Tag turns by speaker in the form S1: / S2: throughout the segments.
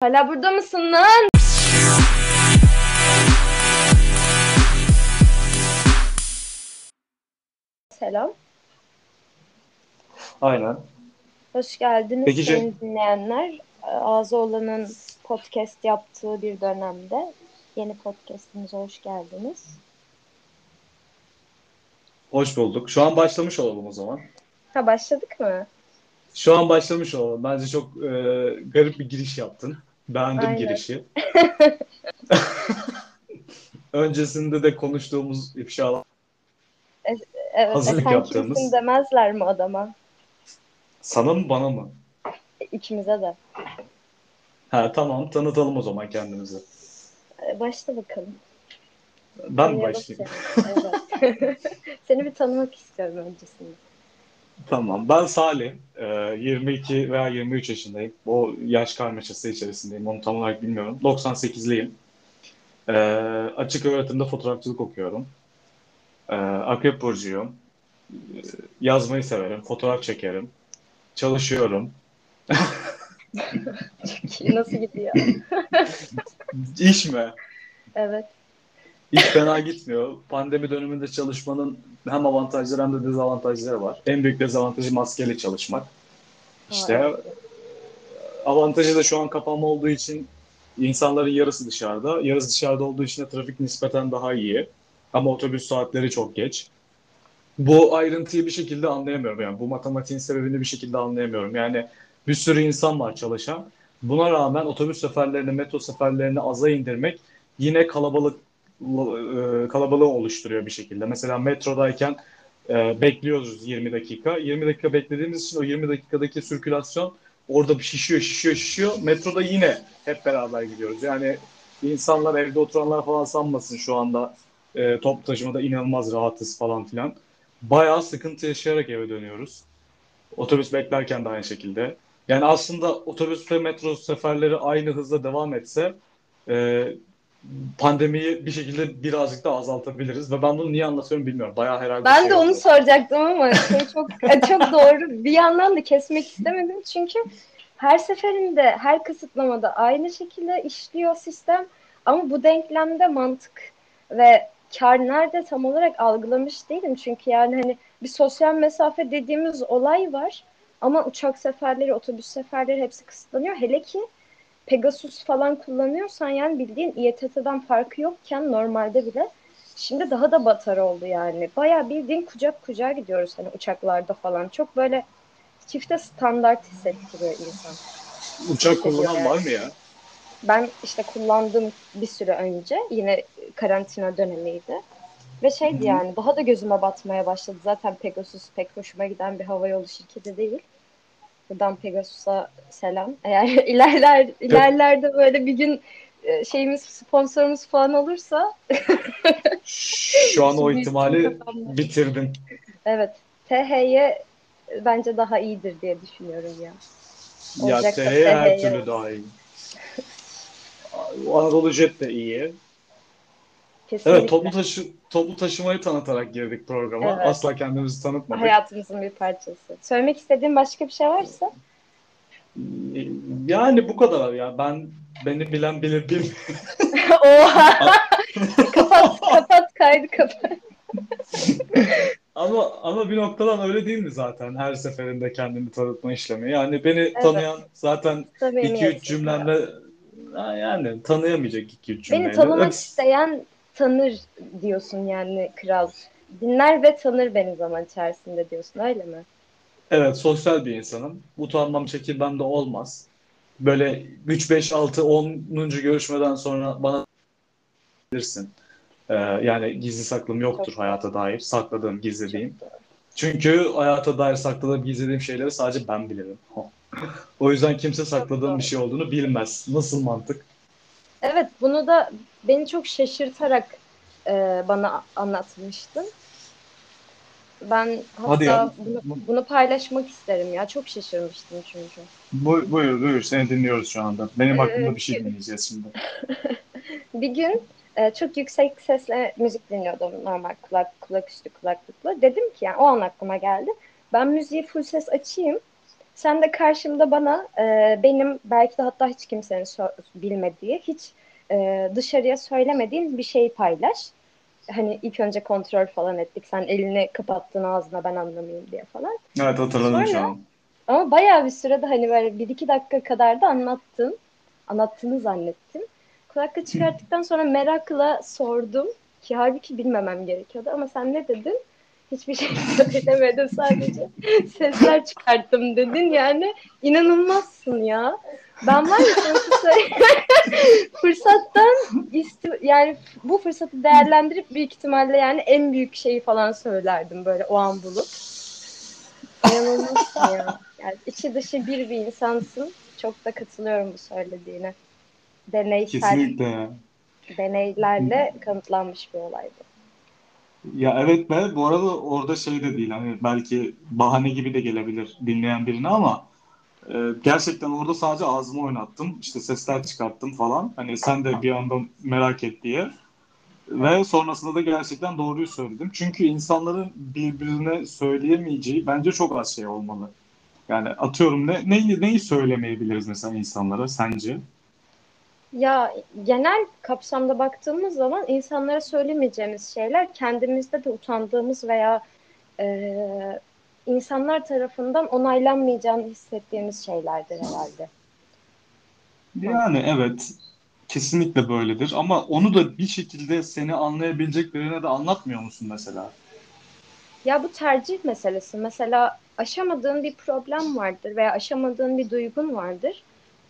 S1: Hala burada mısın lan? Selam.
S2: Aynen.
S1: Hoş geldiniz
S2: Peki,
S1: sayın dinleyenler. Ağzı olanın podcast yaptığı bir dönemde yeni podcastimize hoş geldiniz.
S2: Hoş bulduk. Şu an başlamış olalım o zaman.
S1: Ha başladık mı?
S2: Şu an başlamış olalım. Bence çok e, garip bir giriş yaptın. Beğendim
S1: Aynen.
S2: girişi. Öncesinde de konuştuğumuz ifşalar.
S1: Evet,
S2: Hazırlık
S1: e, sen
S2: yaptığımız.
S1: kimsin demezler mi adama?
S2: Sana mı bana mı?
S1: İkimize de.
S2: Ha tamam tanıtalım o zaman kendimizi.
S1: E, Başla bakalım.
S2: Ben mi başlayayım?
S1: Evet. Seni bir tanımak istiyorum öncesinde.
S2: Tamam. Ben Salih. E, 22 veya 23 yaşındayım. O yaş karmaşası içerisindeyim. Onu tam olarak bilmiyorum. 98'liyim. E, açık öğretimde fotoğrafçılık okuyorum. E, Akrep burcuyum. E, yazmayı severim. Fotoğraf çekerim. Çalışıyorum.
S1: Nasıl gidiyor?
S2: İş mi?
S1: Evet.
S2: Hiç fena gitmiyor. Pandemi döneminde çalışmanın hem avantajları hem de dezavantajları var. En büyük dezavantajı maskeyle çalışmak. İşte
S1: Ha,
S2: avantajı da şu an kapanma olduğu için insanların yarısı dışarıda. Yarısı dışarıda olduğu için de trafik nispeten daha iyi. Ama otobüs saatleri çok geç. Bu ayrıntıyı bir şekilde anlayamıyorum. Yani bu matematiğin sebebini bir şekilde anlayamıyorum. Yani bir sürü insan var çalışan. Buna rağmen otobüs seferlerini, metro seferlerini aza indirmek yine kalabalık e, kalabalığı oluşturuyor bir şekilde. Mesela metrodayken e, bekliyoruz 20 dakika. 20 dakika beklediğimiz için o 20 dakikadaki sirkülasyon orada bir şişiyor, şişiyor, şişiyor. Metroda yine hep beraber gidiyoruz. Yani insanlar evde oturanlar falan sanmasın şu anda e, top taşımada inanılmaz rahatız falan filan. Bayağı sıkıntı yaşayarak eve dönüyoruz. Otobüs beklerken de aynı şekilde. Yani aslında otobüs ve metro seferleri aynı hızla devam etse e, pandemiyi bir şekilde birazcık da azaltabiliriz. Ve ben bunu niye anlatıyorum bilmiyorum. Bayağı herhalde
S1: Ben
S2: şey
S1: de onu
S2: oldu.
S1: soracaktım ama şey çok e, çok doğru. Bir yandan da kesmek istemedim çünkü her seferinde her kısıtlamada aynı şekilde işliyor sistem ama bu denklemde mantık ve kar nerede tam olarak algılamış değilim çünkü yani hani bir sosyal mesafe dediğimiz olay var ama uçak seferleri, otobüs seferleri hepsi kısıtlanıyor. Hele ki Pegasus falan kullanıyorsan yani bildiğin İETT'den farkı yokken normalde bile Şimdi daha da batar oldu yani. Bayağı bildiğin kucak kucağa gidiyoruz hani uçaklarda falan. Çok böyle çifte standart hissettiriyor insan.
S2: Uçak kullanan var mı ya?
S1: Ben işte kullandım bir süre önce. Yine karantina dönemiydi. Ve şeydi
S2: Hı hı.
S1: yani daha da gözüme batmaya başladı. Zaten Pegasus pek hoşuma giden bir havayolu şirketi değil. Buradan Pegasus'a selam. Eğer ilerler ilerlerde böyle bir gün e, şeyimiz sponsorumuz falan olursa
S2: Şu an o ihtimali bitirdin.
S1: Evet. TH'ye bence daha iyidir diye düşünüyorum ya.
S2: Ya
S1: Olacaksa
S2: TH her
S1: TH'ye
S2: türlü daha iyi. Anadolu Jet de iyi.
S1: Kesinlikle.
S2: Evet toplu taşı toplu taşımayı tanıtarak girdik programa.
S1: Evet.
S2: Asla kendimizi tanıtmadık.
S1: Hayatımızın bir parçası. Söylemek istediğin başka bir şey varsa?
S2: Yani bu kadar ya. Ben beni bilen bilir bil.
S1: Oha! kapat, kapat kaydı kapat.
S2: ama ama bir noktadan öyle değil mi zaten her seferinde kendini tanıtma işlemi. Yani beni tanıyan zaten
S1: Samimiyetsiz
S2: 2-3 cümlemle Ha, yani tanıyamayacak 2-3 cümleyle.
S1: Beni tanımak
S2: Evet.
S1: isteyen tanır diyorsun yani kral. Dinler ve tanır beni zaman içerisinde diyorsun öyle mi?
S2: Evet, sosyal bir insanım. Utanmam, çekinmem de olmaz. Böyle 3, 5, 6, 10. görüşmeden sonra bana bilirsin. Ee, yani gizli saklım yoktur
S1: Çok
S2: hayata dair. Sakladığım, gizlediğim. Çünkü hayata dair sakladığım, gizlediğim şeyleri sadece ben bilirim. O yüzden kimse sakladığım bir şey olduğunu bilmez. Nasıl mantık?
S1: Evet, bunu da beni çok şaşırtarak e, bana anlatmıştın. Ben hatta bunu, bunu paylaşmak isterim ya. Çok şaşırmıştım çünkü.
S2: Bu, buyur, buyur. Seni dinliyoruz şu anda. Benim hakkımda
S1: Ee,
S2: bir şey dinleyeceğiz şimdi.
S1: Bir gün e, çok yüksek sesle müzik dinliyordum normal kulak kulak üstü kulaklıkla. Dedim ki yani o an aklıma geldi. Ben müziği full ses açayım. Sen de karşımda bana e, benim belki de hatta hiç kimsenin so- bilmediği, hiç e, dışarıya söylemediğin bir şeyi paylaş. Hani ilk önce kontrol falan ettik. Sen elini kapattın ağzına ben anlamayayım diye falan.
S2: Evet hatırladım şu
S1: Sonra-
S2: an.
S1: Ama bayağı bir sürede hani böyle bir iki dakika kadar da anlattın. Anlattığını zannettim. Kulaklığı çıkarttıktan sonra merakla sordum. Ki halbuki bilmemem gerekiyordu. Ama sen ne dedin? Hiçbir şey söylemedin sadece. Sesler çıkarttım dedin. Yani inanılmazsın ya. Ben var ya sana söyle- fırsattan isti- yani bu fırsatı değerlendirip büyük ihtimalle yani en büyük şeyi falan söylerdim böyle o an bulup. İnanılmazsın ya. Yani içi dışı bir bir insansın. Çok da katılıyorum bu söylediğine. Deneysel
S2: Kesinlikle.
S1: deneylerle kanıtlanmış bir olay bu.
S2: Ya evet be bu arada orada şey de değil hani belki bahane gibi de gelebilir dinleyen birine ama e, gerçekten orada sadece ağzımı oynattım işte sesler çıkarttım falan. Hani sen de bir anda merak et diye. Ve sonrasında da gerçekten doğruyu söyledim. Çünkü insanların birbirine söyleyemeyeceği bence çok az şey olmalı. Yani atıyorum ne neyi, neyi söylemeyebiliriz mesela insanlara sence?
S1: Ya genel kapsamda baktığımız zaman insanlara söylemeyeceğimiz şeyler kendimizde de utandığımız veya e, insanlar tarafından onaylanmayacağını hissettiğimiz şeylerdir herhalde.
S2: Yani evet kesinlikle böyledir ama onu da bir şekilde seni anlayabilecek birine de anlatmıyor musun mesela?
S1: Ya bu tercih meselesi. Mesela aşamadığın bir problem vardır veya aşamadığın bir duygun vardır.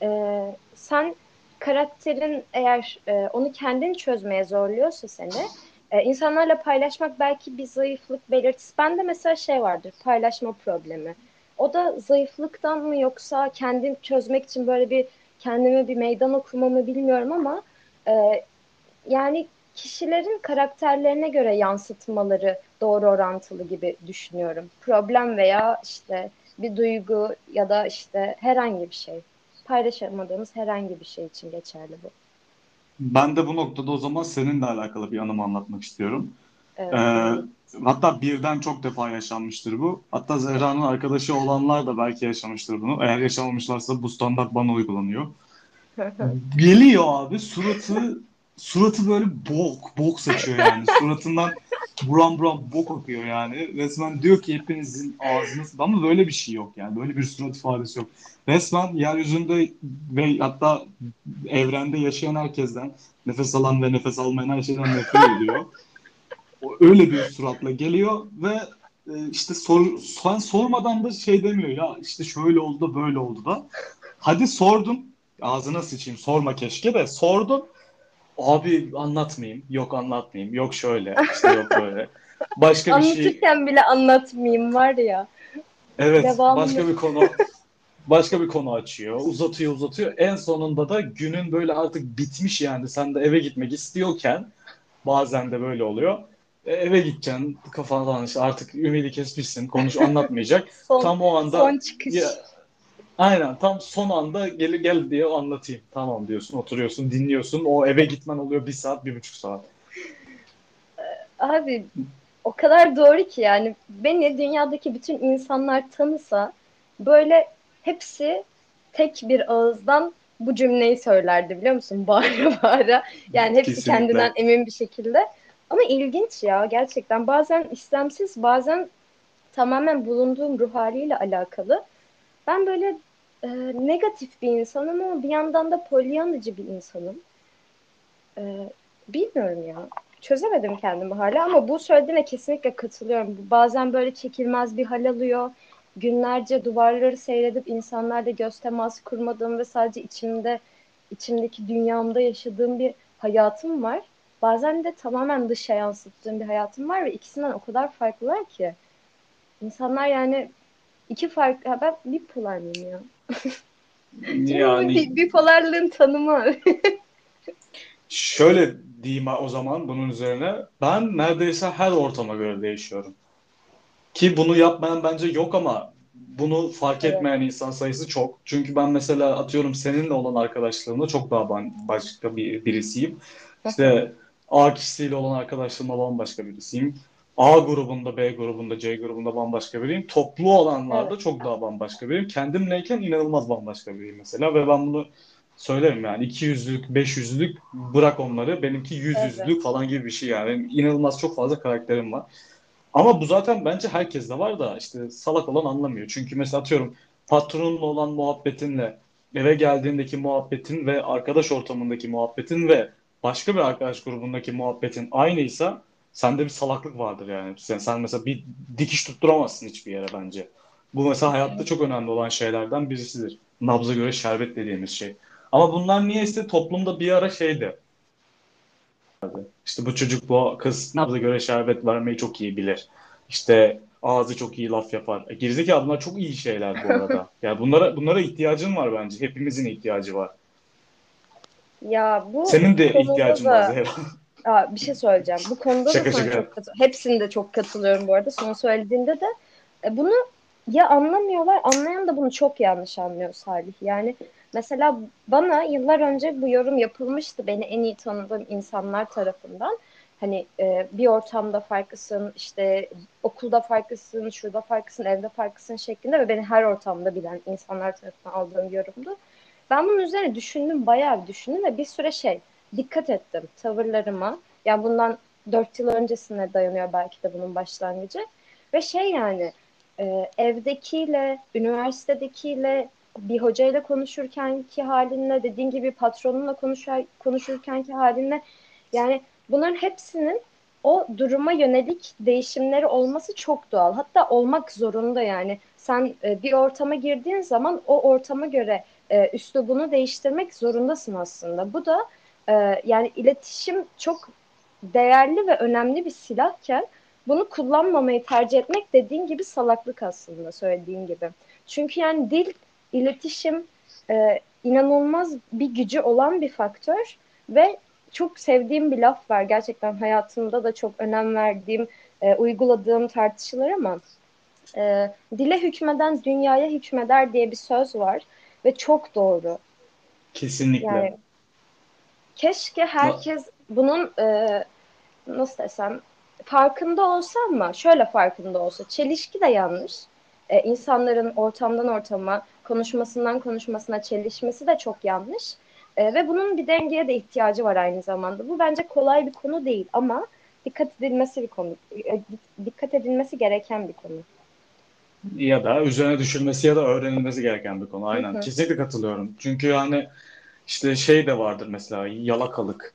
S1: Ee, sen karakterin eğer e, onu kendin çözmeye zorluyorsa seni, e, insanlarla paylaşmak belki bir zayıflık belirtisi. Bende mesela şey vardır, paylaşma problemi. O da zayıflıktan mı yoksa kendin çözmek için böyle bir kendime bir meydan okuma mı bilmiyorum ama e, yani kişilerin karakterlerine göre yansıtmaları doğru orantılı gibi düşünüyorum. Problem veya işte bir duygu ya da işte herhangi bir şey. Paylaşamadığımız herhangi bir şey için geçerli bu.
S2: Ben de bu noktada o zaman seninle alakalı bir anımı anlatmak istiyorum.
S1: Evet.
S2: Ee, hatta birden çok defa yaşanmıştır bu. Hatta Zehra'nın arkadaşı olanlar da belki yaşamıştır bunu. Eğer yaşamamışlarsa bu standart bana uygulanıyor. Geliyor abi suratı suratı böyle bok bok saçıyor yani. Suratından buram buram bok akıyor yani. Resmen diyor ki hepinizin ağzınız ama böyle bir şey yok yani. Böyle bir surat ifadesi yok. Resmen yeryüzünde ve hatta evrende yaşayan herkesten nefes alan ve nefes almayan her şeyden nefret ediyor. Öyle bir suratla geliyor ve e, işte sor, sen sormadan da şey demiyor ya işte şöyle oldu da böyle oldu da. Hadi sordum. Ağzına sıçayım sorma keşke de sordum. Abi anlatmayayım. Yok anlatmayayım. Yok şöyle. işte yok böyle. Başka bir şey.
S1: Anlatırken bile anlatmayayım var ya.
S2: Evet.
S1: devamlı.
S2: Başka bir konu. Başka bir konu açıyor. Uzatıyor uzatıyor. En sonunda da günün böyle artık bitmiş yani. Sen de eve gitmek istiyorken bazen de böyle oluyor. E, eve gideceksin. Kafandan işte artık ümidi kesmişsin. Konuş anlatmayacak.
S1: Son,
S2: Tam o anda
S1: son çıkış.
S2: ya, aynen tam son anda gel gel diye anlatayım. Tamam diyorsun, oturuyorsun, dinliyorsun. O eve gitmen oluyor bir saat, bir buçuk saat.
S1: Abi o kadar doğru ki yani beni dünyadaki bütün insanlar tanısa böyle hepsi tek bir ağızdan bu cümleyi söylerdi biliyor musun? Bağıra bağıra. Yani hepsi
S2: Kesinlikle.
S1: kendinden emin bir şekilde. Ama ilginç ya gerçekten. Bazen istemsiz bazen tamamen bulunduğum ruh haliyle alakalı. Ben böyle e, negatif bir insanım ama bir yandan da polyanlıcı bir insanım. E, bilmiyorum ya çözemedim kendimi hala ama bu söylediğine kesinlikle katılıyorum. Bazen böyle çekilmez bir hal alıyor. Günlerce duvarları seyredip insanlarla göz teması kurmadığım ve sadece içimde, içimdeki dünyamda yaşadığım bir hayatım var. Bazen de tamamen dışa yansıttığım bir hayatım var ve ikisinden o kadar farklılar ki. İnsanlar yani iki farklı, ben bipolar mıyım ya?
S2: Yani
S1: Bir- bipolarlığın tanımı.
S2: Şöyle diyeyim o zaman bunun üzerine. Ben neredeyse her ortama göre değişiyorum. Ki bunu yapmayan bence yok ama bunu fark etmeyen insan sayısı çok. Çünkü ben mesela atıyorum seninle olan arkadaşlığımda çok daha ben başka bir birisiyim. İşte A kişisiyle olan arkadaşlığımda bambaşka birisiyim. A grubunda, B grubunda, C grubunda bambaşka biriyim. Toplu olanlarda evet. çok daha bambaşka biriyim. Kendimleyken inanılmaz bambaşka biriyim mesela ve ben bunu söylerim yani 200'lük, 500'lük bırak onları. Benimki 100'lük evet. falan gibi bir şey yani. Benim inanılmaz çok fazla karakterim var. Ama bu zaten bence herkeste var da işte salak olan anlamıyor. Çünkü mesela atıyorum patronunla olan muhabbetinle eve geldiğindeki muhabbetin ve arkadaş ortamındaki muhabbetin ve başka bir arkadaş grubundaki muhabbetin aynıysa sende bir salaklık vardır yani. Sen, sen mesela bir dikiş tutturamazsın hiçbir yere bence. Bu mesela hayatta çok önemli olan şeylerden birisidir. Nabza göre şerbet dediğimiz şey. Ama bunlar niyeyse toplumda bir ara şeydi. İşte bu çocuk bu kız nabza göre şerbet vermeyi çok iyi bilir. İşte ağzı çok iyi laf yapar. E, gerizekalı bunlar çok iyi şeyler bu arada. yani bunlara bunlara ihtiyacın var bence. Hepimizin ihtiyacı var.
S1: Ya bu
S2: senin de ihtiyacın da... var Zehra.
S1: Aa, bir şey söyleyeceğim. Bu konuda şaka, da sana şaka. çok. Hepsinde çok katılıyorum bu arada. Son söylediğinde de e, bunu ya anlamıyorlar, anlayan da bunu çok yanlış anlıyor Salih. Yani mesela bana yıllar önce bu yorum yapılmıştı beni en iyi tanıdığım insanlar tarafından. Hani e, bir ortamda farklısın, işte okulda farklısın, şurada farklısın, evde farklısın şeklinde ve beni her ortamda bilen insanlar tarafından aldığım yorumdu. Ben bunun üzerine düşündüm, bayağı bir düşündüm ve bir süre şey, dikkat ettim tavırlarıma. Yani bundan dört yıl öncesine dayanıyor belki de bunun başlangıcı. Ve şey yani e, evdekiyle, üniversitedekiyle, bir hocayla konuşurkenki halinle, dediğin gibi patronunla konuşur, konuşurkenki halinle yani bunların hepsinin o duruma yönelik değişimleri olması çok doğal. Hatta olmak zorunda yani. Sen e, bir ortama girdiğin zaman o ortama göre e, üslubunu değiştirmek zorundasın aslında. Bu da e, yani iletişim çok değerli ve önemli bir silahken bunu kullanmamayı tercih etmek dediğin gibi salaklık aslında söylediğin gibi. Çünkü yani dil, iletişim e, inanılmaz bir gücü olan bir faktör ve çok sevdiğim bir laf var. Gerçekten hayatımda da çok önem verdiğim, e, uyguladığım tartışılır ama e, dile hükmeden dünyaya hükmeder diye bir söz var ve çok doğru.
S2: Kesinlikle. Yani
S1: keşke herkes bunun e, nasıl desem farkında olsa ama şöyle farkında olsa. Çelişki de yanlış. E, insanların ortamdan ortama, konuşmasından konuşmasına çelişmesi de çok yanlış. E, ve bunun bir dengeye de ihtiyacı var aynı zamanda. Bu bence kolay bir konu değil ama dikkat edilmesi bir konu. E, dikkat edilmesi gereken bir konu.
S2: Ya da üzerine düşülmesi ya da öğrenilmesi gereken bir konu. Aynen. Hı hı. Kesinlikle katılıyorum. Çünkü yani işte şey de vardır mesela yalakalık.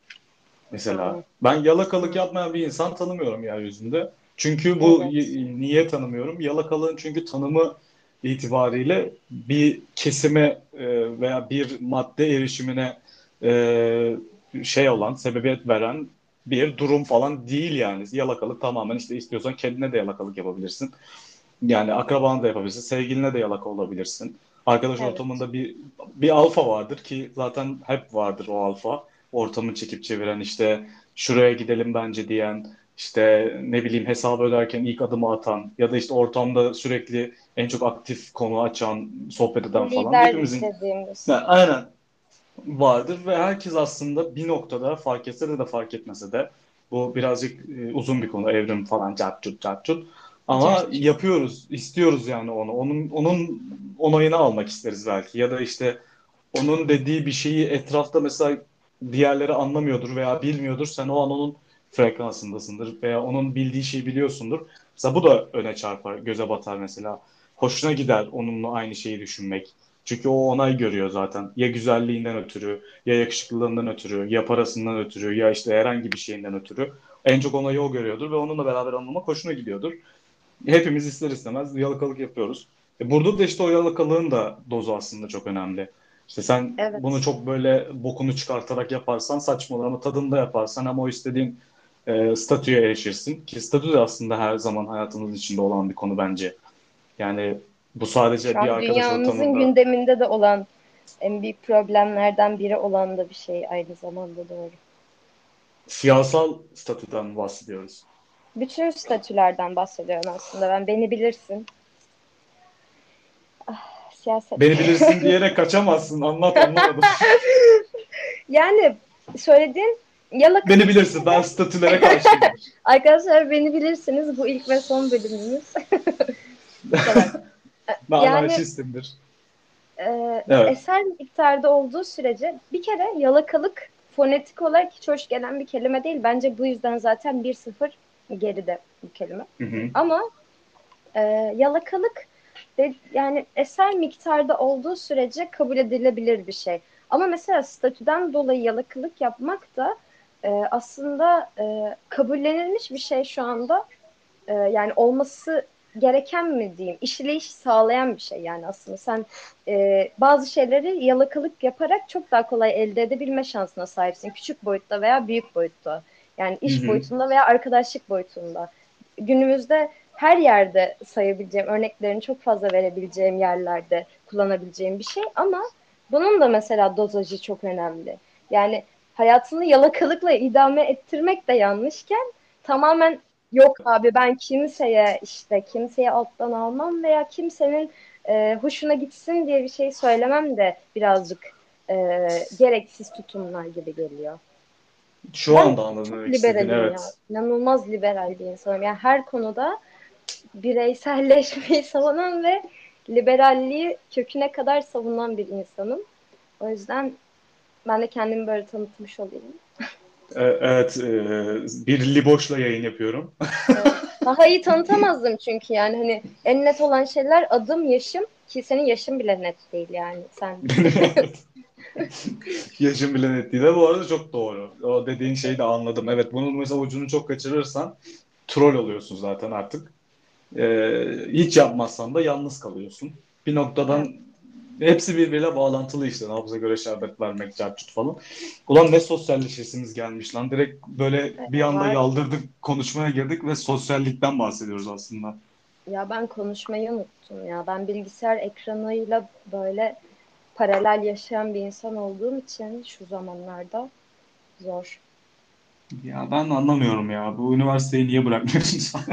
S2: Mesela ben yalakalık yapmayan bir insan tanımıyorum yeryüzünde. Çünkü bu evet. niye tanımıyorum? Yalakalığın çünkü tanımı itibariyle bir kesime e, veya bir madde erişimine e, şey olan, sebebiyet veren bir durum falan değil yani. Yalakalık tamamen işte istiyorsan kendine de yalakalık yapabilirsin. Yani akrabana da yapabilirsin, sevgiline de yalaka olabilirsin. Arkadaş evet. ortamında bir bir alfa vardır ki zaten hep vardır o alfa. Ortamı çekip çeviren işte şuraya gidelim bence diyen, işte ne bileyim hesabı öderken ilk adımı atan ya da işte ortamda sürekli en çok aktif konu açan, sohbet eden falan.
S1: Lider hepimizin
S2: yani, aynen vardır ve herkes aslında bir noktada fark etse de de fark etmese de bu birazcık e, uzun bir konu evrim falan çarçut çarçut ama Çarçut. yapıyoruz istiyoruz yani onu onun onun onayını almak isteriz belki ya da işte onun dediği bir şeyi etrafta mesela diğerleri anlamıyordur veya bilmiyordur sen o an onun frekansındasındır veya onun bildiği şeyi biliyorsundur. Mesela bu da öne çarpar, göze batar mesela. Hoşuna gider onunla aynı şeyi düşünmek. Çünkü o onay görüyor zaten. Ya güzelliğinden ötürü, ya yakışıklılığından ötürü, ya parasından ötürü, ya işte herhangi bir şeyinden ötürü. En çok onayı o görüyordur ve onunla beraber anlamak hoşuna gidiyordur. Hepimiz ister istemez yalakalık yapıyoruz. E burada da işte o yalakalığın da dozu aslında çok önemli. İşte sen evet. bunu çok böyle bokunu çıkartarak yaparsan saçmalama ama tadında yaparsan ama o istediğin e, statüye erişirsin. Ki statü de aslında her zaman hayatımız içinde olan bir konu bence. Yani bu sadece Şu bir arkadaş
S1: dünyamızın ortamında... gündeminde de olan en büyük problemlerden biri olan da bir şey aynı zamanda doğru.
S2: Siyasal statüden bahsediyoruz.
S1: Bütün statülerden bahsediyorum aslında. Ben beni bilirsin.
S2: Ah, siyaset. Beni bilirsin diyerek kaçamazsın. Anlat anlamadım.
S1: yani söylediğin Yalakalık
S2: Beni bilirsin ben statülere karşıyım.
S1: Arkadaşlar beni bilirsiniz. Bu ilk ve son bölümümüz.
S2: Ben
S1: Yani-
S2: anarşistimdir.
S1: Ee,
S2: Evet.
S1: Eser miktarda olduğu sürece bir kere yalakalık fonetik olarak hiç hoş gelen bir kelime değil. Bence bu yüzden zaten 1-0 geride bu kelime.
S2: Hı hı.
S1: Ama e, yalakalık de, yani eser miktarda olduğu sürece kabul edilebilir bir şey. Ama mesela statüden dolayı yalakalık yapmak da e, aslında e, kabullenilmiş bir şey şu anda. E, yani olması gereken mi diyeyim, işleyiş sağlayan bir şey yani aslında. Sen e, bazı şeyleri yalakalık yaparak çok daha kolay elde edebilme şansına sahipsin. Küçük boyutta veya büyük boyutta. Yani iş
S2: Hı hı.
S1: boyutunda veya arkadaşlık boyutunda. Günümüzde her yerde sayabileceğim, örneklerini çok fazla verebileceğim yerlerde kullanabileceğim bir şey ama bunun da mesela dozajı çok önemli. Yani hayatını yalakalıkla idame ettirmek de yanlışken tamamen yok abi ben kimseye işte kimseye alttan almam veya kimsenin e, hoşuna gitsin diye bir şey söylemem de birazcık e, gereksiz tutumlar gibi geliyor.
S2: Şu
S1: Ben
S2: anda anladım istediğin,
S1: Liberalim
S2: evet.
S1: ya. İnanılmaz liberal bir insanım. Yani her konuda bireyselleşmeyi savunan ve liberalliği köküne kadar savunan bir insanım. O yüzden ben de kendimi böyle tanıtmış olayım.
S2: E, Evet, e, bir liboşla yayın yapıyorum.
S1: Daha iyi tanıtamazdım çünkü yani hani en net olan şeyler adım, yaşım ki senin yaşın bile net değil yani sen.
S2: Yaşım bile net değil. Bu arada çok doğru. O dediğin şeyi de anladım. Evet, bunun mesela ucunu çok kaçırırsan troll oluyorsun zaten artık. Ee, hiç yapmazsan da yalnız kalıyorsun. Bir noktadan hepsi birbiriyle bağlantılı işte. Nabza göre şerbet vermek, cartçut falan. Ulan ne sosyalleşesimiz gelmiş lan. Direkt böyle bir anda yaldırdık, konuşmaya girdik ve sosyallikten bahsediyoruz aslında.
S1: Ya ben konuşmayı unuttum ya. Ben bilgisayar ekranıyla böyle paralel yaşayan bir insan olduğum için şu zamanlarda zor.
S2: Ya ben anlamıyorum ya. Bu üniversiteyi niye bırakmıyorsun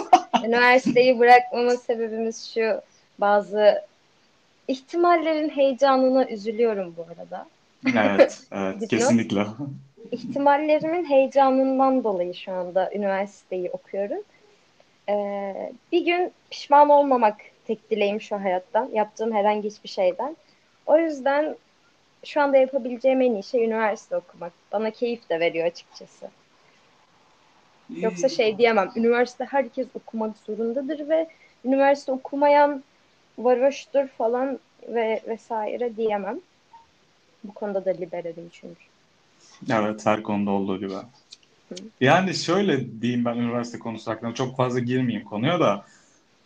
S1: Üniversiteyi bırakmama sebebimiz şu. Bazı ihtimallerin heyecanına üzülüyorum bu arada.
S2: Evet, evet kesinlikle.
S1: İhtimallerimin heyecanından dolayı şu anda üniversiteyi okuyorum. Ee, bir gün pişman olmamak tek dileğim şu hayattan. Yaptığım herhangi hiçbir şeyden. O yüzden şu anda yapabileceğim en iyi şey üniversite okumak. Bana keyif de veriyor açıkçası. Yoksa şey diyemem. Üniversite herkes okumak zorundadır ve üniversite okumayan varoştur falan ve vesaire diyemem. Bu konuda da liberalim çünkü.
S2: Evet, her konuda olduğu gibi. Yani şöyle diyeyim ben üniversite konusu hakkında çok fazla girmeyeyim konuya da.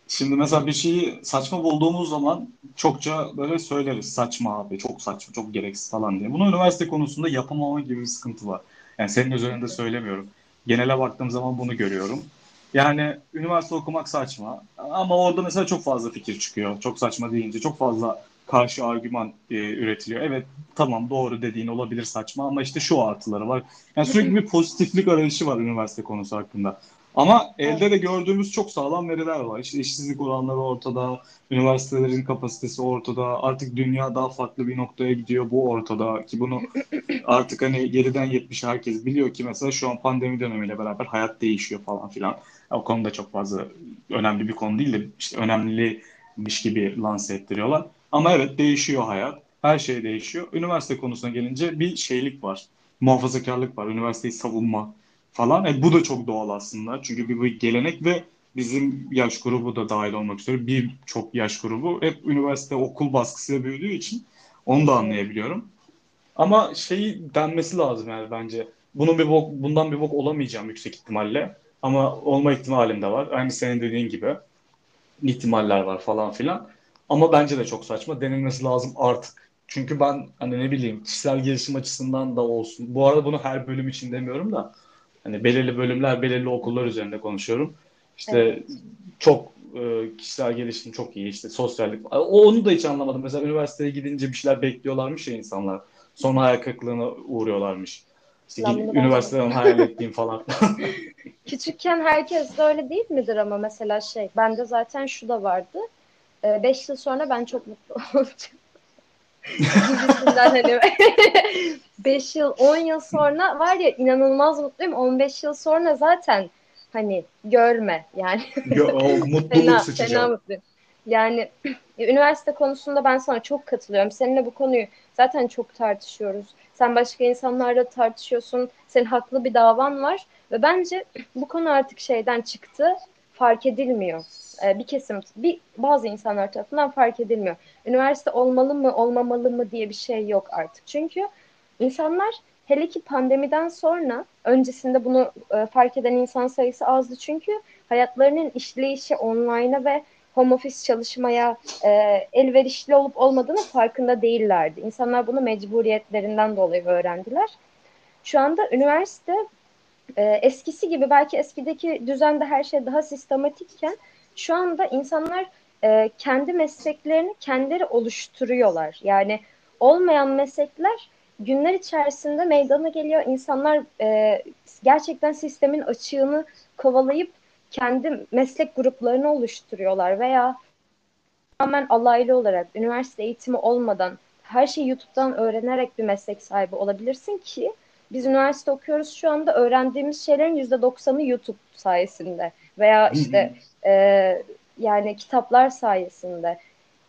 S2: Şimdi mesela bir şeyi saçma bulduğumuz zaman çokça böyle söyleriz. Saçma abi, çok saçma, çok gereksiz falan diye. Bunu üniversite konusunda yapamama gibi bir sıkıntı var. Yani senin üzerinde söylemiyorum. Genele baktığım zaman bunu görüyorum. Yani üniversite okumak saçma ama orada mesela çok fazla fikir çıkıyor. Çok saçma deyince çok fazla karşı argüman e, üretiliyor. Evet tamam doğru dediğin olabilir saçma ama işte şu artıları var. Yani sürekli bir pozitiflik arayışı var üniversite konusu hakkında. Ama elde de gördüğümüz çok sağlam veriler var. İşte işsizlik oranları ortada, üniversitelerin kapasitesi ortada. Artık dünya daha farklı bir noktaya gidiyor bu ortada ki bunu artık hani geriden 70 herkes biliyor ki mesela şu an pandemi dönemiyle beraber hayat değişiyor falan filan. O konuda çok fazla önemli bir konu değil de işte önemliymiş gibi lanse ettiriyorlar. Ama evet değişiyor hayat. Her şey değişiyor. Üniversite konusuna gelince bir şeylik var. Muhafazakarlık var. Üniversiteyi savunma falan. E, bu da çok doğal aslında. Çünkü bir, bir gelenek ve bizim yaş grubu da dahil olmak üzere birçok yaş grubu hep üniversite okul baskısıyla büyüdüğü için onu da anlayabiliyorum. Ama şeyi denmesi lazım yani bence. Bunun bir bok, bundan bir bok olamayacağım yüksek ihtimalle. Ama olma ihtimalim de var. Aynı senin dediğin gibi ihtimaller var falan filan. Ama bence de çok saçma. Denilmesi lazım artık. Çünkü ben hani ne bileyim kişisel gelişim açısından da olsun. Bu arada bunu her bölüm için demiyorum da hani belirli bölümler, belirli okullar üzerinde konuşuyorum. İşte
S1: Evet.
S2: çok e, kişisel gelişim çok iyi işte sosyallik. O onu da hiç anlamadım. Mesela üniversiteye gidince bir şeyler bekliyorlarmış ya insanlar. Sonra hayal kırıklığına uğruyorlarmış. İşte gidip üniversiteden hayal ettiğim falan.
S1: Küçükken herkes de öyle değil midir ama mesela şey bende zaten şu da vardı. 5 yıl sonra ben çok mutlu olacağım. Gibisinden hani 5 yıl 10 yıl sonra var ya inanılmaz mutluyum 15 yıl sonra zaten hani görme yani
S2: o mutluluk
S1: fena,
S2: sıçacak.
S1: fena mutluyum. Yani üniversite konusunda ben sana çok katılıyorum. Seninle bu konuyu zaten çok tartışıyoruz. Sen başka insanlarla tartışıyorsun. Senin haklı bir davan var ve bence bu konu artık şeyden çıktı. Fark edilmiyor. Ee, bir kesim, bir bazı insanlar tarafından fark edilmiyor. Üniversite olmalı mı, olmamalı mı diye bir şey yok artık. Çünkü insanlar hele ki pandemiden sonra öncesinde bunu e, fark eden insan sayısı azdı. Çünkü hayatlarının işleyişi online'a ve home office çalışmaya e, elverişli olup olmadığını farkında değillerdi. İnsanlar bunu mecburiyetlerinden dolayı öğrendiler. Şu anda üniversite e, eskisi gibi belki eskideki düzende her şey daha sistematikken şu anda insanlar e, kendi mesleklerini kendileri oluşturuyorlar. Yani olmayan meslekler günler içerisinde meydana geliyor. İnsanlar e, gerçekten sistemin açığını kovalayıp kendi meslek gruplarını oluşturuyorlar veya tamamen alaylı olarak üniversite eğitimi olmadan her şeyi YouTube'dan öğrenerek bir meslek sahibi olabilirsin ki biz üniversite okuyoruz şu anda öğrendiğimiz şeylerin yüzde doksanı YouTube sayesinde veya işte e, yani kitaplar sayesinde.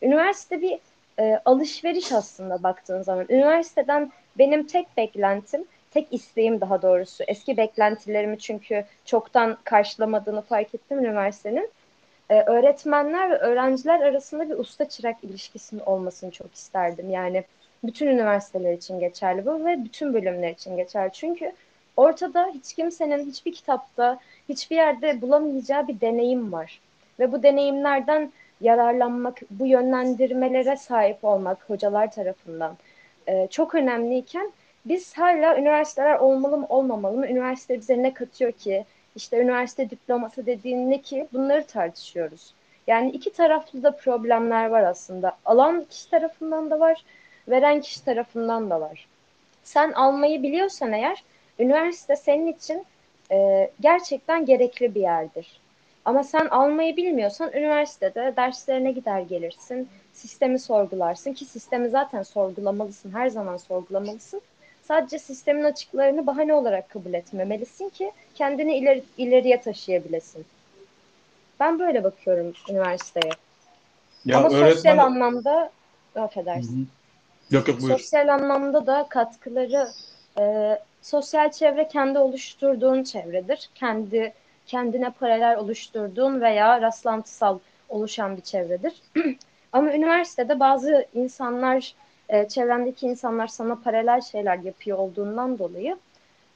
S1: Üniversite bir e, alışveriş aslında baktığın zaman. Üniversiteden benim tek beklentim, tek isteğim daha doğrusu. Eski beklentilerimi çünkü çoktan karşılamadığını fark ettim üniversitenin. E, öğretmenler ve öğrenciler arasında bir usta çırak ilişkisinin olmasını çok isterdim. Yani bütün üniversiteler için geçerli bu ve bütün bölümler için geçerli. Çünkü ortada hiç kimsenin hiçbir kitapta, hiçbir yerde bulamayacağı bir deneyim var. Ve bu deneyimlerden yararlanmak, bu yönlendirmelere sahip olmak hocalar tarafından e, çok önemliyken biz hala üniversiteler olmalı mı olmamalı mı? Üniversite bize ne katıyor ki? İşte üniversite diploması dediğin ne ki? Bunları tartışıyoruz. Yani iki taraflı da problemler var aslında. Alan kişi tarafından da var, veren kişi tarafından da var. Sen almayı biliyorsan eğer, üniversite senin için e, gerçekten gerekli bir yerdir. Ama sen almayı bilmiyorsan üniversitede derslerine gider gelirsin, sistemi sorgularsın ki sistemi zaten sorgulamalısın, her zaman sorgulamalısın. Sadece sistemin açıklarını bahane olarak kabul etmemelisin ki kendini ileri, ileriye taşıyabilesin. Ben böyle bakıyorum üniversiteye.
S2: Ya
S1: Ama
S2: öğretmen...
S1: sosyal anlamda affedersin.
S2: Yok yok buyur.
S1: Sosyal anlamda da katkıları e, sosyal çevre kendi oluşturduğun çevredir. Kendi kendine paralel oluşturduğun veya rastlantısal oluşan bir çevredir. Ama üniversitede bazı insanlar, e, çevrendeki insanlar sana paralel şeyler yapıyor olduğundan dolayı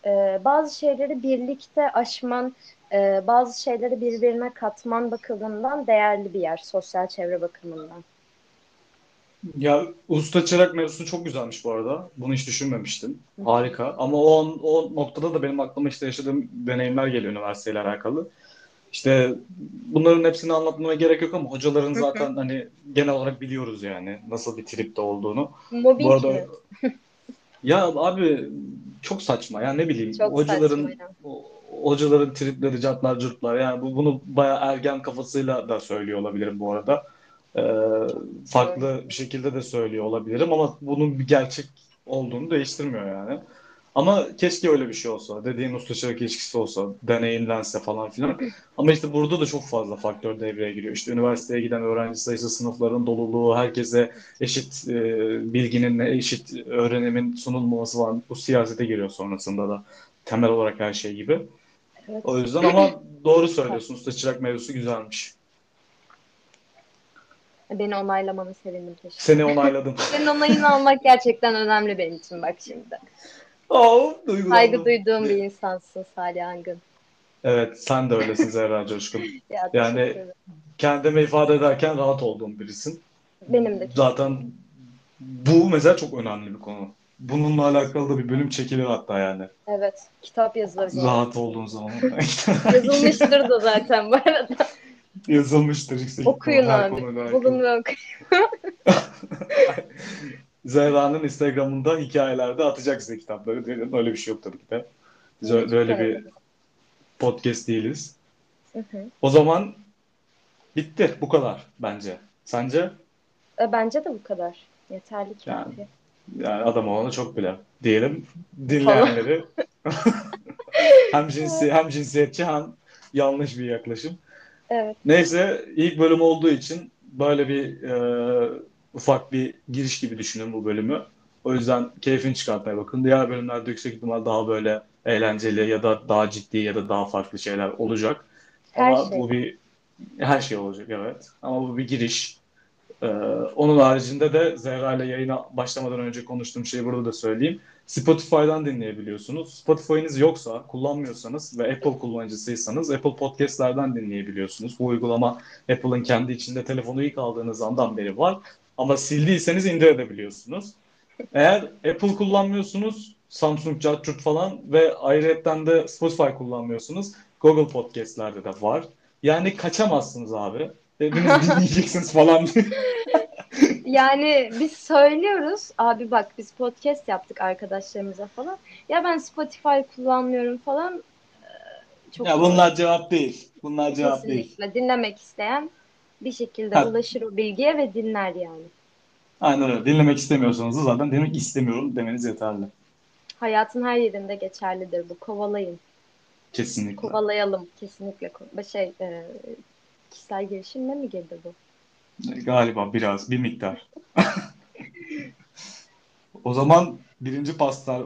S1: e, bazı şeyleri birlikte aşman, e, bazı şeyleri birbirine katman bakımından değerli bir yer, sosyal çevre bakımından.
S2: Ya usta çırak mevzusu çok güzelmiş bu arada. Bunu hiç düşünmemiştim. Harika. Ama o, o noktada da benim aklıma işte yaşadığım deneyimler geliyor üniversiteyle alakalı. İşte bunların hepsini anlatmama gerek yok ama hocaların zaten hani genel olarak biliyoruz yani nasıl bir tripte olduğunu.
S1: Mobbing
S2: Bu arada
S1: mi?
S2: ya abi çok saçma ya ne bileyim
S1: Çok
S2: hocaların hocaların tripleri, cartlar, curtlar yani bu, bunu bayağı ergen kafasıyla da söylüyor olabilirim bu arada. Ee, farklı bir şekilde de söylüyor olabilirim ama bunun bir gerçek olduğunu değiştirmiyor yani. Ama keşke öyle bir şey olsa. Dediğin usta çırak ilişkisi olsa, deneyimlense falan filan. Ama işte burada da çok fazla faktör devreye giriyor. İşte üniversiteye giden öğrenci sayısı, sınıfların doluluğu, herkese eşit e, bilginin, eşit öğrenimin sunulmaması var. Bu siyasete giriyor sonrasında da. Temel olarak her şey gibi.
S1: Evet.
S2: O yüzden ama doğru söylüyorsun. Usta çırak mevzusu güzelmiş.
S1: Beni onaylamanı sevindim. Teşekkür
S2: Seni onayladım.
S1: Senin onayını almak gerçekten önemli benim için bak şimdi.
S2: Oh, duygulandım.
S1: Saygı duyduğum bir insansın Salih Angın.
S2: Evet, sen de öylesin Zehra Coşkun.
S1: Ya,
S2: Yani-. Kendimi ifade ederken rahat olduğum birisin.
S1: benim de.
S2: Zaten bu mesela çok önemli bir konu. Bununla alakalı da bir bölüm çekilir hatta yani.
S1: Evet. Kitap yazılır.
S2: Rahat olduğun zaman.
S1: Yazılmıştır da zaten bu arada.
S2: Yazılmıştır yüksek
S1: Okuyun abi. Bulun ve okuyun.
S2: Zehra'nın Instagram'ında hikayelerde atacak size kitapları. Öyle bir şey yok tabii ki de. Biz
S1: Evet,
S2: öyle, bir podcast değiliz.
S1: Hı hı.
S2: O zaman bitti. Bu kadar bence. Sence?
S1: E, Bence de bu kadar. Yeterli
S2: Yani.
S1: kafi.
S2: Yani adam olanı çok bile diyelim. Dinleyenleri hem cinsi hem cinsiyetçi hem yanlış bir yaklaşım.
S1: Evet.
S2: Neyse ilk bölüm olduğu için böyle bir e, ufak bir giriş gibi düşünün bu bölümü. O yüzden keyfini çıkartmaya bakın. Diğer bölümlerde yüksek ihtimal daha böyle eğlenceli ya da daha ciddi ya da daha farklı şeyler olacak.
S1: Her
S2: Ama
S1: şey.
S2: bu bir her şey olacak evet. Ama bu bir giriş. Ee, onun haricinde de Zehra ile yayına başlamadan önce konuştuğum şeyi burada da söyleyeyim. Spotify'dan dinleyebiliyorsunuz. Spotify'ınız yoksa, kullanmıyorsanız ve Apple kullanıcısıysanız Apple Podcast'lerden dinleyebiliyorsunuz. Bu uygulama Apple'ın kendi içinde telefonu ilk aldığınız andan beri var. Ama sildiyseniz indirebiliyorsunuz. Eğer Apple kullanmıyorsunuz, Samsung, Cartürk falan ve ayrıyetten de Spotify kullanmıyorsunuz. Google Podcast'lerde de var. Yani kaçamazsınız abi. Hepiniz dinleyeceksiniz falan.
S1: Yani biz söylüyoruz abi bak biz podcast yaptık arkadaşlarımıza falan. Ya ben Spotify kullanmıyorum falan. Çok
S2: ya bunlar cevap değil. Bunlar cevap değil.
S1: Kesinlikle dinlemek isteyen bir şekilde
S2: Ha.
S1: ulaşır o bilgiye ve dinler yani.
S2: Aynen öyle. Dinlemek istemiyorsanız da zaten demek istemiyorum demeniz yeterli.
S1: Hayatın her yerinde geçerlidir bu. Kovalayın.
S2: Kesinlikle.
S1: Kovalayalım kesinlikle. Şey e, kişisel gelişimle mi girdi bu?
S2: Galiba biraz, bir miktar. o zaman birinci pasta...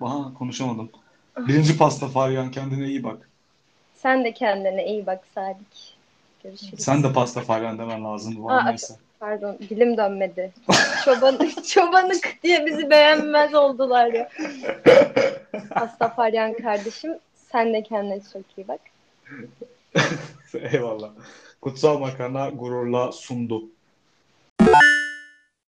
S2: Aha konuşamadım. Birinci pasta Faryan kendine iyi bak.
S1: Sen de kendine iyi bak Sadik. Görüşürüz.
S2: Sen de pasta Faryan demen lazım.
S1: Aa,
S2: neyse.
S1: Pardon dilim dönmedi. Çoban, çobanık diye bizi beğenmez oldular ya. Astafaryan kardeşim sen de kendine çok iyi bak.
S2: Eyvallah. Kutsal makarna gururla sundu.